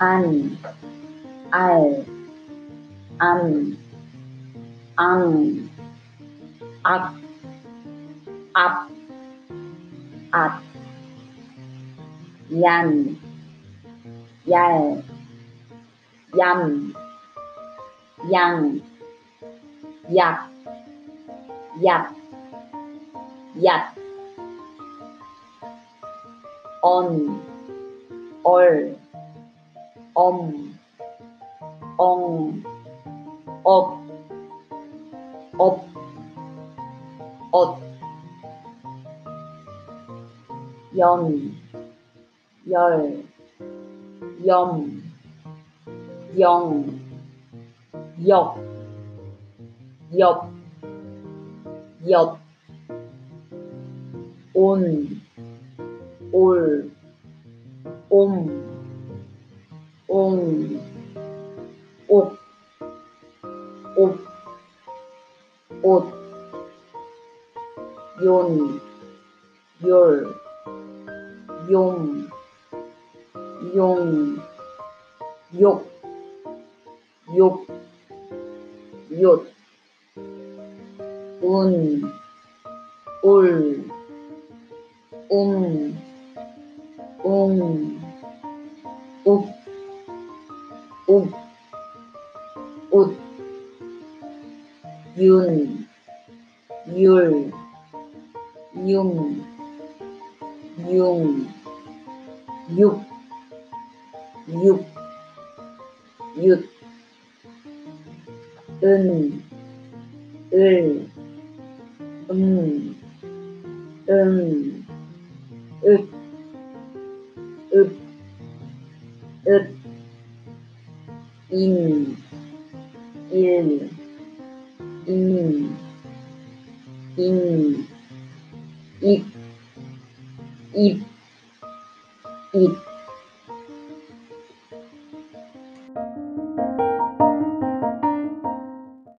an, al, Am. ang, ak, Ap. at, yan, yal, yam, yang, yak, Yak. Yak. on, all. 엄, 엉, 업, 업, 엇, 연, 열, 염, 영, 역, 엽, 엽, 온, 올, 옴, 옷, 용, 열, 용, 용, 욕, 욕, 욤, 운, 울, 움, 웅, 욱, 욱, 윤, 율, 융, 융, 육, 육, 윷, 은, 을, 음, 음, 읍, 읍, 읍, 인, 일, 인, 인, 입, 입, 입,